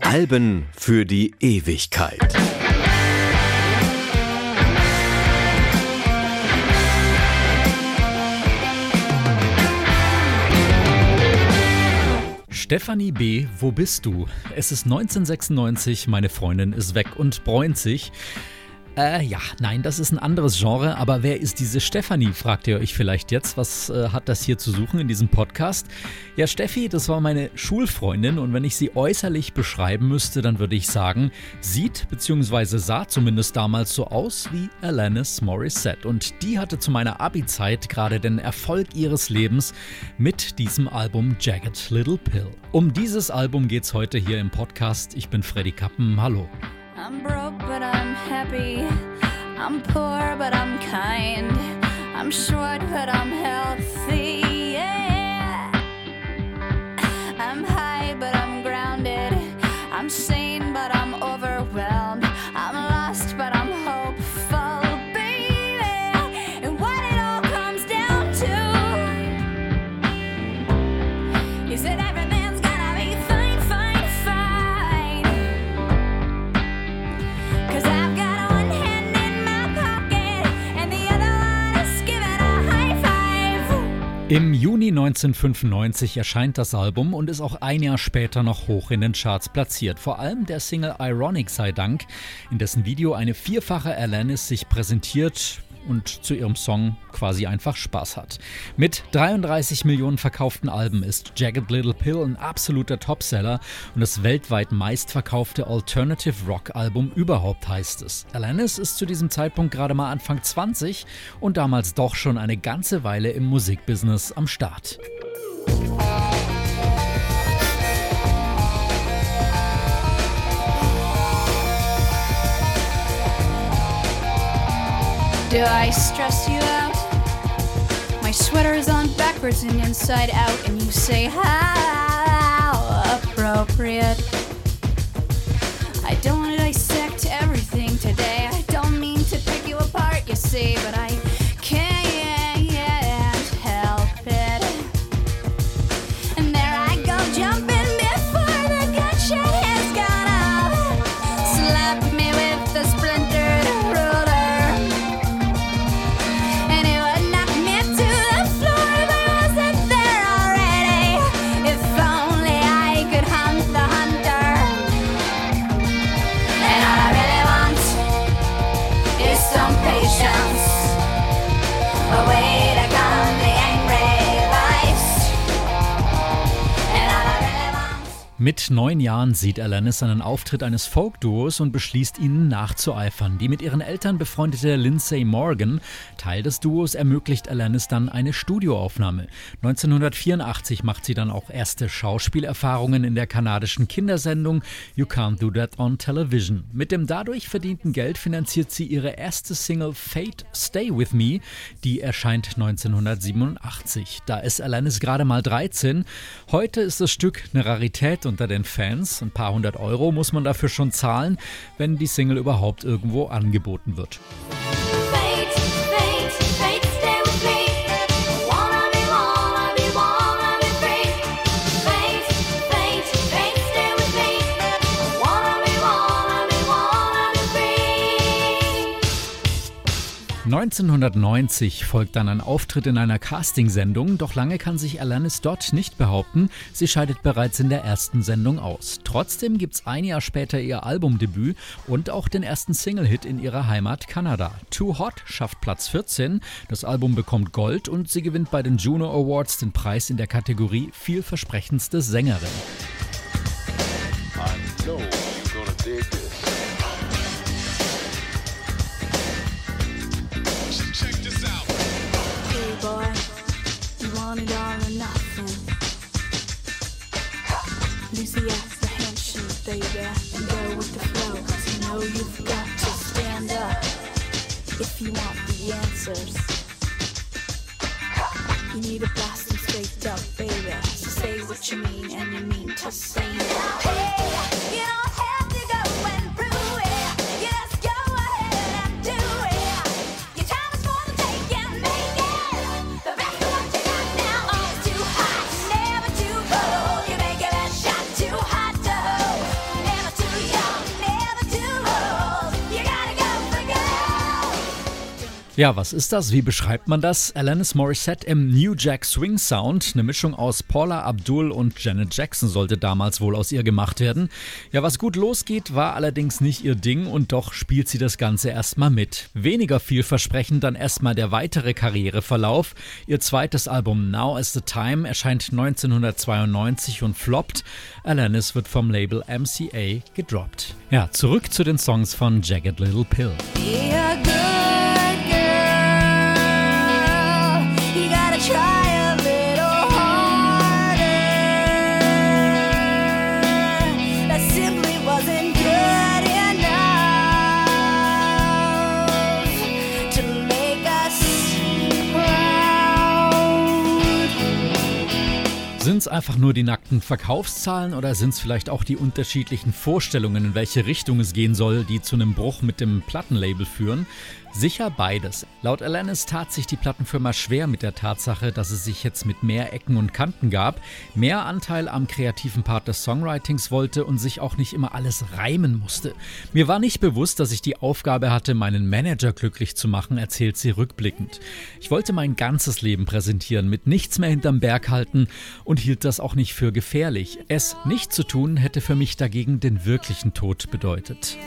Alben für die Ewigkeit. Stefanie B., wo bist du? Es ist 1996, meine Freundin ist weg und bräunt sich. Äh, ja, nein, das ist ein anderes Genre, aber wer ist diese Stefanie, fragt ihr euch vielleicht jetzt. Was äh, hat das hier zu suchen in diesem Podcast? Ja, Steffi, das war meine Schulfreundin und wenn ich sie äußerlich beschreiben müsste, dann würde ich sagen, sieht bzw. sah zumindest damals so aus wie Alanis Morissette. Und die hatte zu meiner Abi-Zeit gerade den Erfolg ihres Lebens mit diesem Album Jagged Little Pill. Um dieses Album geht's heute hier im Podcast. Ich bin Freddy Kappen. Hallo. I'm broke, but I'm happy. I'm poor, but I'm kind. I'm short, but I'm healthy. Im Juni 1995 erscheint das Album und ist auch ein Jahr später noch hoch in den Charts platziert. Vor allem der Single Ironic sei Dank, in dessen Video eine vierfache Alanis sich präsentiert und zu ihrem Song quasi einfach Spaß hat. Mit 33 Millionen verkauften Alben ist Jagged Little Pill ein absoluter Topseller und das weltweit meistverkaufte Alternative Rock Album überhaupt heißt es. Alanis ist zu diesem Zeitpunkt gerade mal Anfang 20 und damals doch schon eine ganze Weile im Musikbusiness am Start. Do I stress you out? My sweater's on backwards and inside out, and you say, How Mit neun Jahren sieht Alanis einen Auftritt eines Folk-Duos und beschließt, ihnen nachzueifern. Die mit ihren Eltern befreundete Lindsay Morgan, Teil des Duos, ermöglicht Alanis dann eine Studioaufnahme. 1984 macht sie dann auch erste Schauspielerfahrungen in der kanadischen Kindersendung You Can't Do That on Television. Mit dem dadurch verdienten Geld finanziert sie ihre erste Single Fate Stay With Me, die erscheint 1987. Da ist Alanis gerade mal 13. Heute ist das Stück eine Rarität unter den Fans. Ein paar hundert Euro muss man dafür schon zahlen, wenn die Single überhaupt irgendwo angeboten wird. 1990 folgt dann ein Auftritt in einer Castingsendung, doch lange kann sich Alanis dort nicht behaupten. Sie scheidet bereits in der ersten Sendung aus. Trotzdem gibt's ein Jahr später ihr Albumdebüt und auch den ersten Single-Hit in ihrer Heimat Kanada. Too Hot schafft Platz 14, das Album bekommt Gold und sie gewinnt bei den Juno Awards den Preis in der Kategorie vielversprechendste Sängerin. Baby, and go with the flow. you know you've got to stand up if you want the answers. You need to blast them straight up, baby. So say what you mean and you mean to say it. you don't Ja, was ist das? Wie beschreibt man das? Alanis Morissette im New Jack Swing Sound. Eine Mischung aus Paula Abdul und Janet Jackson sollte damals wohl aus ihr gemacht werden. Ja, was gut losgeht, war allerdings nicht ihr Ding und doch spielt sie das Ganze erstmal mit. Weniger vielversprechend dann erstmal der weitere Karriereverlauf. Ihr zweites Album Now is the Time erscheint 1992 und floppt. Alanis wird vom Label MCA gedroppt. Ja, zurück zu den Songs von Jagged Little Pill. Be Sind es einfach nur die nackten Verkaufszahlen oder sind es vielleicht auch die unterschiedlichen Vorstellungen, in welche Richtung es gehen soll, die zu einem Bruch mit dem Plattenlabel führen? Sicher beides. Laut Alanis tat sich die Plattenfirma schwer mit der Tatsache, dass es sich jetzt mit mehr Ecken und Kanten gab, mehr Anteil am kreativen Part des Songwritings wollte und sich auch nicht immer alles reimen musste. Mir war nicht bewusst, dass ich die Aufgabe hatte, meinen Manager glücklich zu machen, erzählt sie rückblickend. Ich wollte mein ganzes Leben präsentieren, mit nichts mehr hinterm Berg halten und hielt das auch nicht für gefährlich. Es nicht zu tun hätte für mich dagegen den wirklichen Tod bedeutet.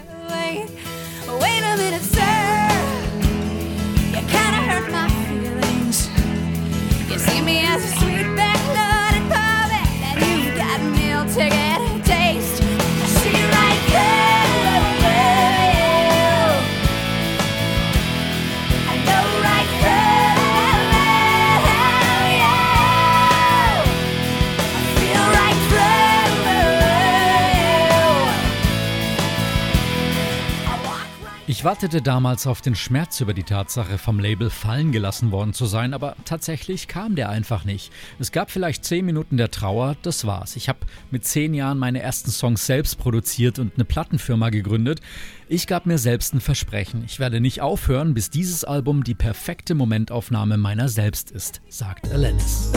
Wartete damals auf den Schmerz über die Tatsache, vom Label fallen gelassen worden zu sein, aber tatsächlich kam der einfach nicht. Es gab vielleicht zehn Minuten der Trauer, das war's. Ich habe mit zehn Jahren meine ersten Songs selbst produziert und eine Plattenfirma gegründet. Ich gab mir selbst ein Versprechen. Ich werde nicht aufhören, bis dieses Album die perfekte Momentaufnahme meiner selbst ist, sagt Alanis.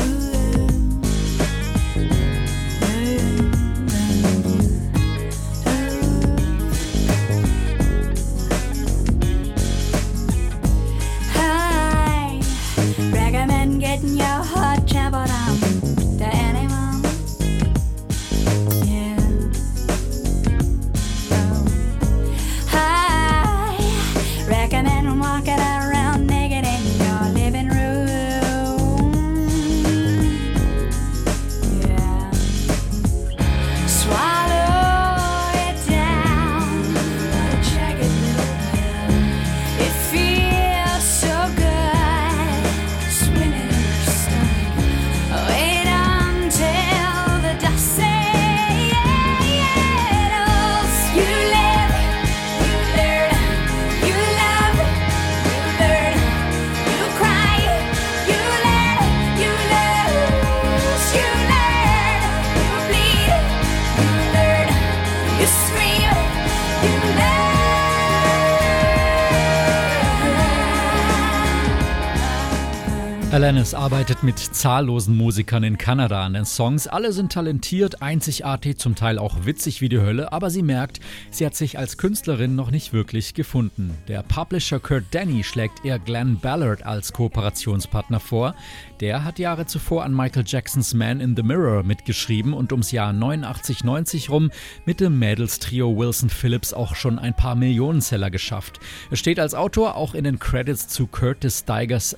Alanis arbeitet mit zahllosen Musikern in Kanada an den Songs. Alle sind talentiert, einzigartig, zum Teil auch witzig wie die Hölle, aber sie merkt, sie hat sich als Künstlerin noch nicht wirklich gefunden. Der Publisher Kurt Denny schlägt eher Glenn Ballard als Kooperationspartner vor. Der hat Jahre zuvor an Michael Jacksons Man in the Mirror mitgeschrieben und ums Jahr 89-90 rum mit dem Mädels-Trio Wilson Phillips auch schon ein paar Millionenseller geschafft. Er steht als Autor auch in den Credits zu Curtis Steigers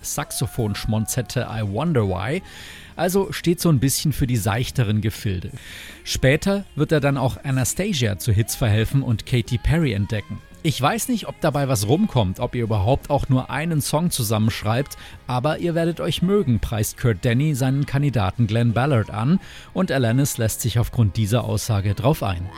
Saxophon-Schmonzette I Wonder Why. Also steht so ein bisschen für die seichteren Gefilde. Später wird er dann auch Anastasia zu Hits verhelfen und Katy Perry entdecken. Ich weiß nicht, ob dabei was rumkommt, ob ihr überhaupt auch nur einen Song zusammenschreibt, aber ihr werdet euch mögen, preist Kurt Denny seinen Kandidaten Glenn Ballard an und Alanis lässt sich aufgrund dieser Aussage drauf ein.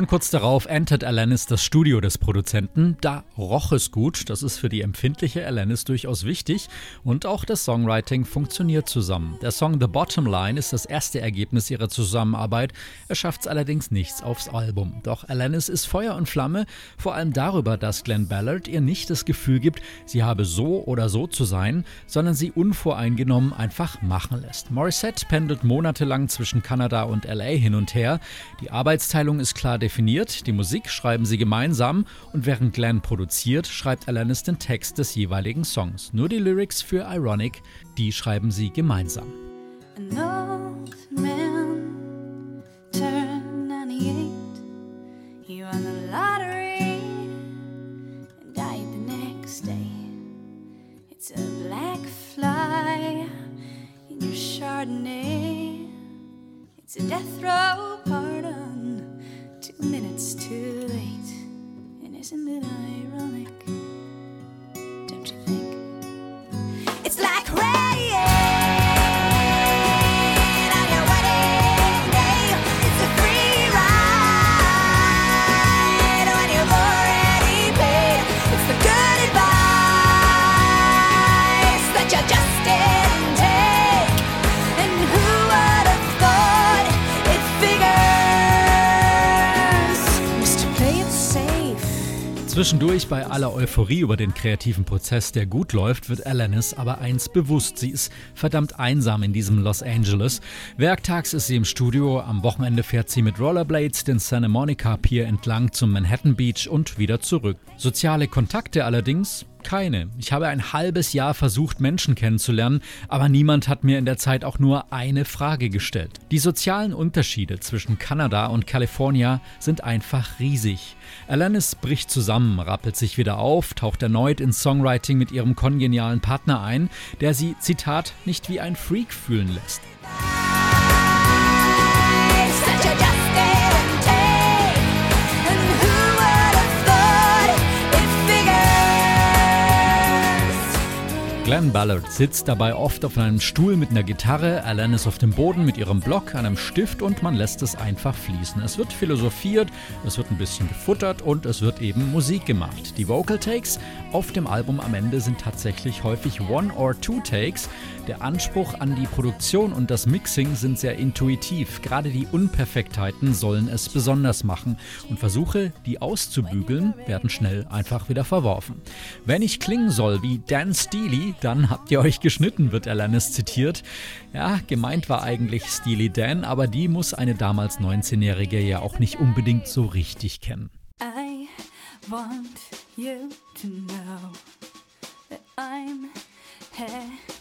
Schon kurz darauf entert Alanis das Studio des Produzenten. Da roch es gut, das ist für die empfindliche Alanis durchaus wichtig und auch das Songwriting funktioniert zusammen. Der Song The Bottom Line ist das erste Ergebnis ihrer Zusammenarbeit, er schafft es allerdings nichts aufs Album. Doch Alanis ist Feuer und Flamme, vor allem darüber, dass Glenn Ballard ihr nicht das Gefühl gibt, sie habe so oder so zu sein, sondern sie unvoreingenommen einfach machen lässt. Morissette pendelt monatelang zwischen Kanada und LA hin und her. Die Arbeitsteilung ist klar definiert, die Musik schreiben sie gemeinsam und während Glenn produziert, schreibt Alanis den Text des jeweiligen Songs. Nur die Lyrics für Ironic, die schreiben sie gemeinsam. An old man turned 98. He won the lottery and died the next day. It's a black fly in your Chardonnay. It's a death row pardon, minutes too late. And isn't it ironic? Don't you think? It's like Zwischendurch bei aller Euphorie über den kreativen Prozess, der gut läuft, wird Alanis aber eins bewusst. Sie ist verdammt einsam in diesem Los Angeles. Werktags ist sie im Studio, am Wochenende fährt sie mit Rollerblades den Santa Monica Pier entlang zum Manhattan Beach und wieder zurück. Soziale Kontakte allerdings keine. Ich habe ein halbes Jahr versucht, Menschen kennenzulernen, aber niemand hat mir in der Zeit auch nur eine Frage gestellt. Die sozialen Unterschiede zwischen Kanada und Kalifornien sind einfach riesig. Alanis bricht zusammen, rappelt sich wieder auf, taucht erneut ins Songwriting mit ihrem kongenialen Partner ein, der sie, Zitat, nicht wie ein Freak fühlen lässt. Glenn Ballard sitzt dabei oft auf einem Stuhl mit einer Gitarre, Alanis auf dem Boden mit ihrem Block, einem Stift und man lässt es einfach fließen. Es wird philosophiert, es wird ein bisschen gefuttert und es wird eben Musik gemacht. Die Vocal Takes auf dem Album am Ende sind tatsächlich häufig One- or Two-Takes. Der Anspruch an die Produktion und das Mixing sind sehr intuitiv. Gerade die Unperfektheiten sollen es besonders machen und Versuche, die auszubügeln, werden schnell einfach wieder verworfen. Wenn ich klingen soll wie Dan Steely, dann habt ihr euch geschnitten, wird Alanis zitiert. Ja, gemeint war eigentlich Steely Dan, aber die muss eine damals 19-Jährige ja auch nicht unbedingt so richtig kennen. I want you to know that I'm happy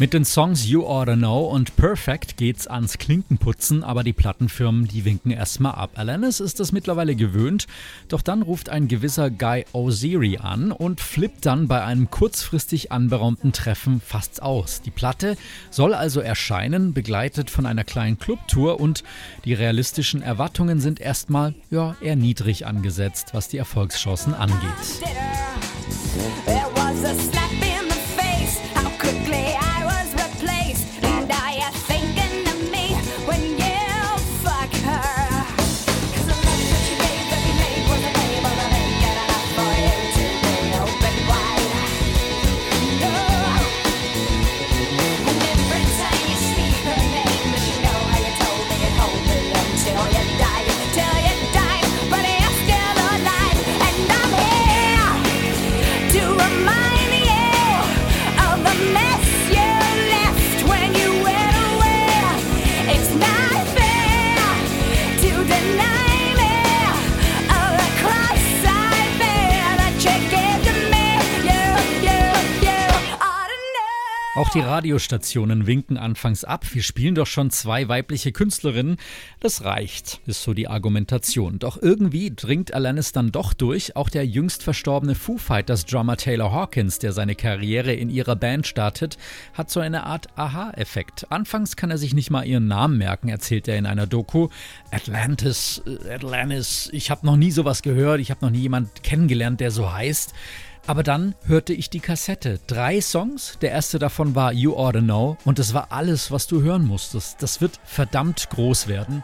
Mit den Songs You Oughta Know und Perfect geht's ans Klinkenputzen, aber die Plattenfirmen, die winken erstmal ab. Alanis ist das mittlerweile gewöhnt, doch dann ruft ein gewisser Guy Oziri an und flippt dann bei einem kurzfristig anberaumten Treffen fast aus. Die Platte soll also erscheinen, begleitet von einer kleinen Clubtour und die realistischen Erwartungen sind erstmal ja, eher niedrig angesetzt, was die Erfolgschancen angeht. Auch die Radiostationen winken anfangs ab. Wir spielen doch schon zwei weibliche Künstlerinnen. Das reicht, ist so die Argumentation. Doch irgendwie dringt Alanis dann doch durch. Auch der jüngst verstorbene Foo Fighters Drummer Taylor Hawkins, der seine Karriere in ihrer Band startet, hat so eine Art Aha-Effekt. Anfangs kann er sich nicht mal ihren Namen merken, erzählt er in einer Doku. Atlantis, äh, Atlantis, ich habe noch nie sowas gehört, ich habe noch nie jemanden kennengelernt, der so heißt. Aber dann hörte ich die Kassette. Drei Songs. Der erste davon war You Oughta Know. Und das war alles, was du hören musstest. Das wird verdammt groß werden.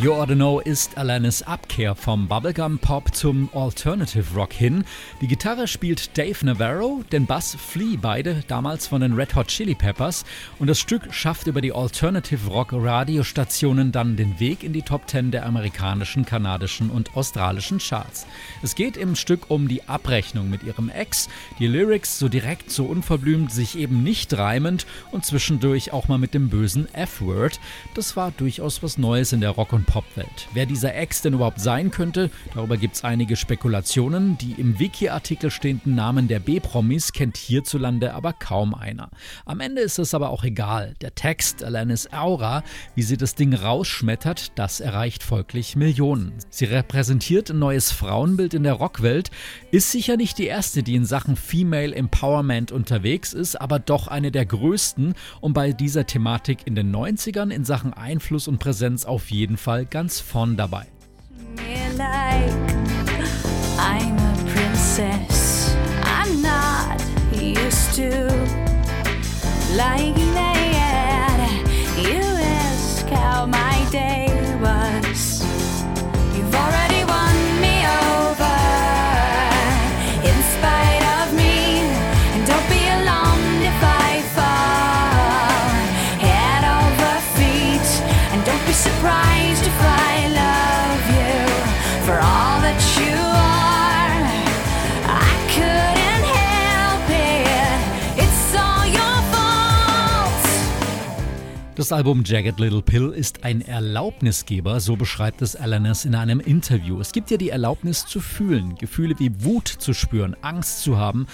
You Oughta Know ist Alanis Abkehr vom Bubblegum Pop zum Alternative Rock hin. Die Gitarre spielt Dave Navarro, den Bass Flea, beide damals von den Red Hot Chili Peppers. Und das Stück schafft über die Alternative Rock Radiostationen dann den Weg in die Top 10 der amerikanischen, kanadischen und australischen Charts. Es geht im Stück um die Abrechnung mit ihrem Ex, die Lyrics so direkt, so unverblümt, sich eben nicht reimend und zwischendurch auch mal mit dem bösen F-Word. Das war durchaus was Neues in der Rock- und Popwelt. Wer dieser Ex denn überhaupt sein könnte, darüber gibt es einige Spekulationen. Die im Wiki-Artikel stehenden Namen der B-Promis kennt hierzulande aber kaum einer. Am Ende ist es aber auch egal. Der Text, Alanis Aura, wie sie das Ding rausschmettert, das erreicht folglich Millionen. Sie repräsentiert ein neues Frauenbild in der Rockwelt, ist sicher nicht die erste, die in Sachen Female Empowerment unterwegs ist, aber doch eine der größten und bei dieser Thematik in den 90ern in Sachen Einfluss und Präsenz auf jeden Fall ganz vorn dabei. like Das Album Jagged Little Pill ist ein Erlaubnisgeber, so beschreibt es Alanis in einem Interview. Es gibt dir die Erlaubnis zu fühlen, Gefühle wie Wut zu spüren, Angst zu haben.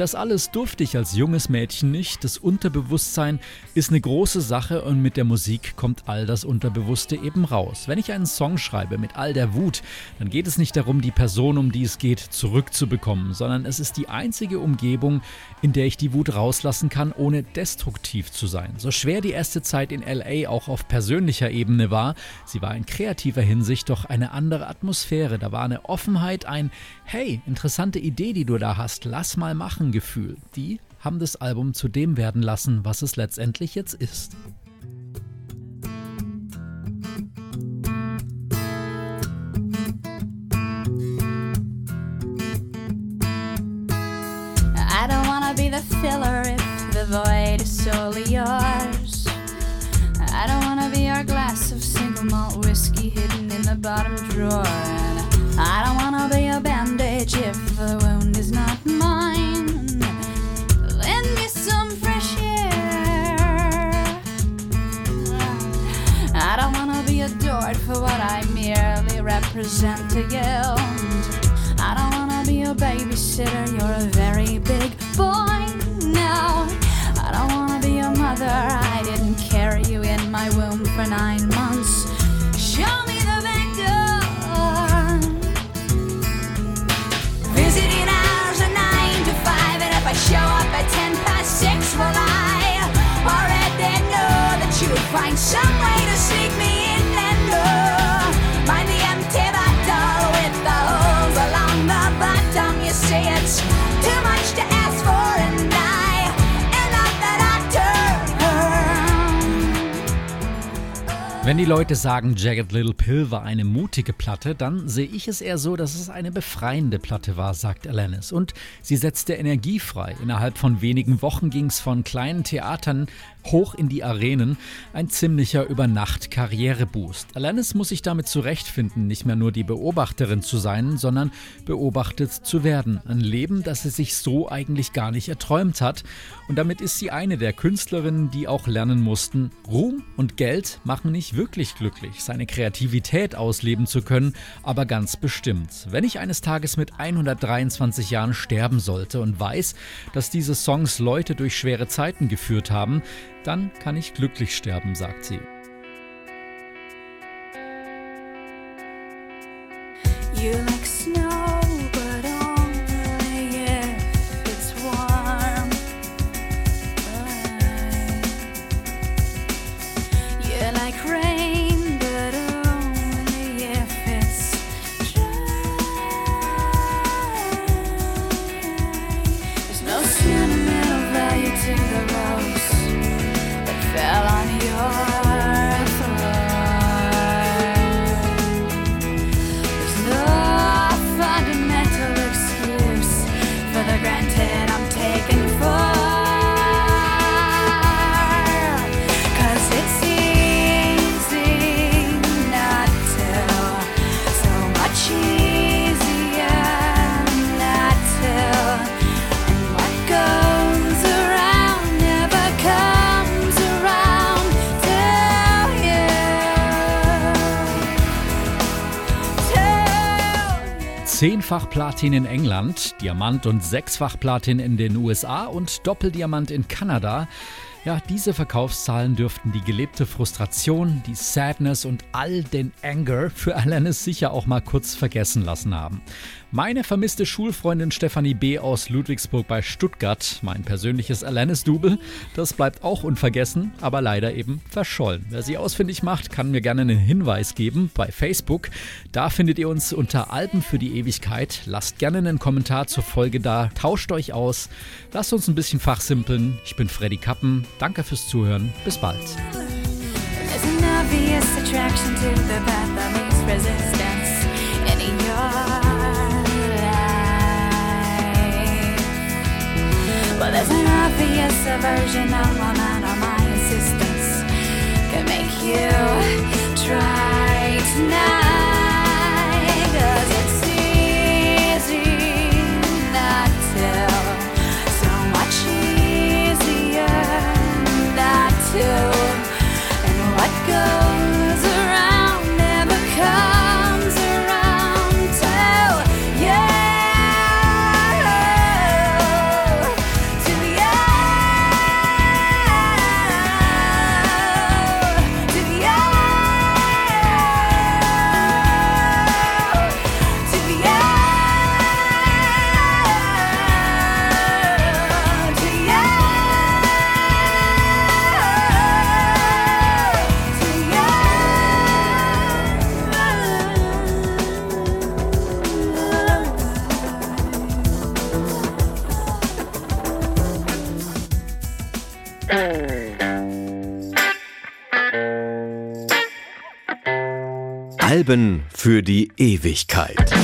Das alles durfte ich als junges Mädchen nicht. Das Unterbewusstsein ist eine große Sache und mit der Musik kommt all das Unterbewusste eben raus. Wenn ich einen Song schreibe mit all der Wut, dann geht es nicht darum, die Person, um die es geht, zurückzubekommen, sondern es ist die einzige Umgebung, in der ich die Wut rauslassen kann, ohne destruktiv zu sein. So schwer die erste Zeit in LA auch auf persönlicher Ebene war, sie war in kreativer Hinsicht doch eine andere Atmosphäre. Da war eine Offenheit, ein Hey, interessante Idee, die du da hast, lass mal machen Gefühl. Die haben das Album zu dem werden lassen, was es letztendlich jetzt ist. Merely represent to you. I don't wanna be a babysitter, you're a Wenn die Leute sagen, Jagged Little Pill war eine mutige Platte, dann sehe ich es eher so, dass es eine befreiende Platte war, sagt Alanis. Und sie setzte Energie frei. Innerhalb von wenigen Wochen ging es von kleinen Theatern hoch in die Arenen. Ein ziemlicher Übernacht-Karriereboost. Alanis muss sich damit zurechtfinden, nicht mehr nur die Beobachterin zu sein, sondern beobachtet zu werden. Ein Leben, das sie sich so eigentlich gar nicht erträumt hat. Und damit ist sie eine der Künstlerinnen, die auch lernen mussten, Ruhm und Geld machen nicht wirklich glücklich, seine Kreativität ausleben zu können, aber ganz bestimmt. Wenn ich eines Tages mit 123 Jahren sterben sollte und weiß, dass diese Songs Leute durch schwere Zeiten geführt haben, dann kann ich glücklich sterben, sagt sie. You Zehnfach Platin in England, Diamant und sechsfach Platin in den USA und Doppeldiamant in Kanada. Ja, diese Verkaufszahlen dürften die gelebte Frustration, die Sadness und all den Anger für Alanis sicher auch mal kurz vergessen lassen haben. Meine vermisste Schulfreundin Stefanie B. aus Ludwigsburg bei Stuttgart, mein persönliches Alanis-Double, das bleibt auch unvergessen, aber leider eben verschollen. Wer sie ausfindig macht, kann mir gerne einen Hinweis geben bei Facebook. Da findet ihr uns unter Alben für die Ewigkeit. Lasst gerne einen Kommentar zur Folge da, tauscht euch aus, lasst uns ein bisschen fachsimpeln. Ich bin Freddy Kappen, danke fürs Zuhören, bis bald. Resistance in your there's an obvious aversion of my mind or my insistence can make you try tonight. it's easy not to, so much easier not to. Alben für die Ewigkeit.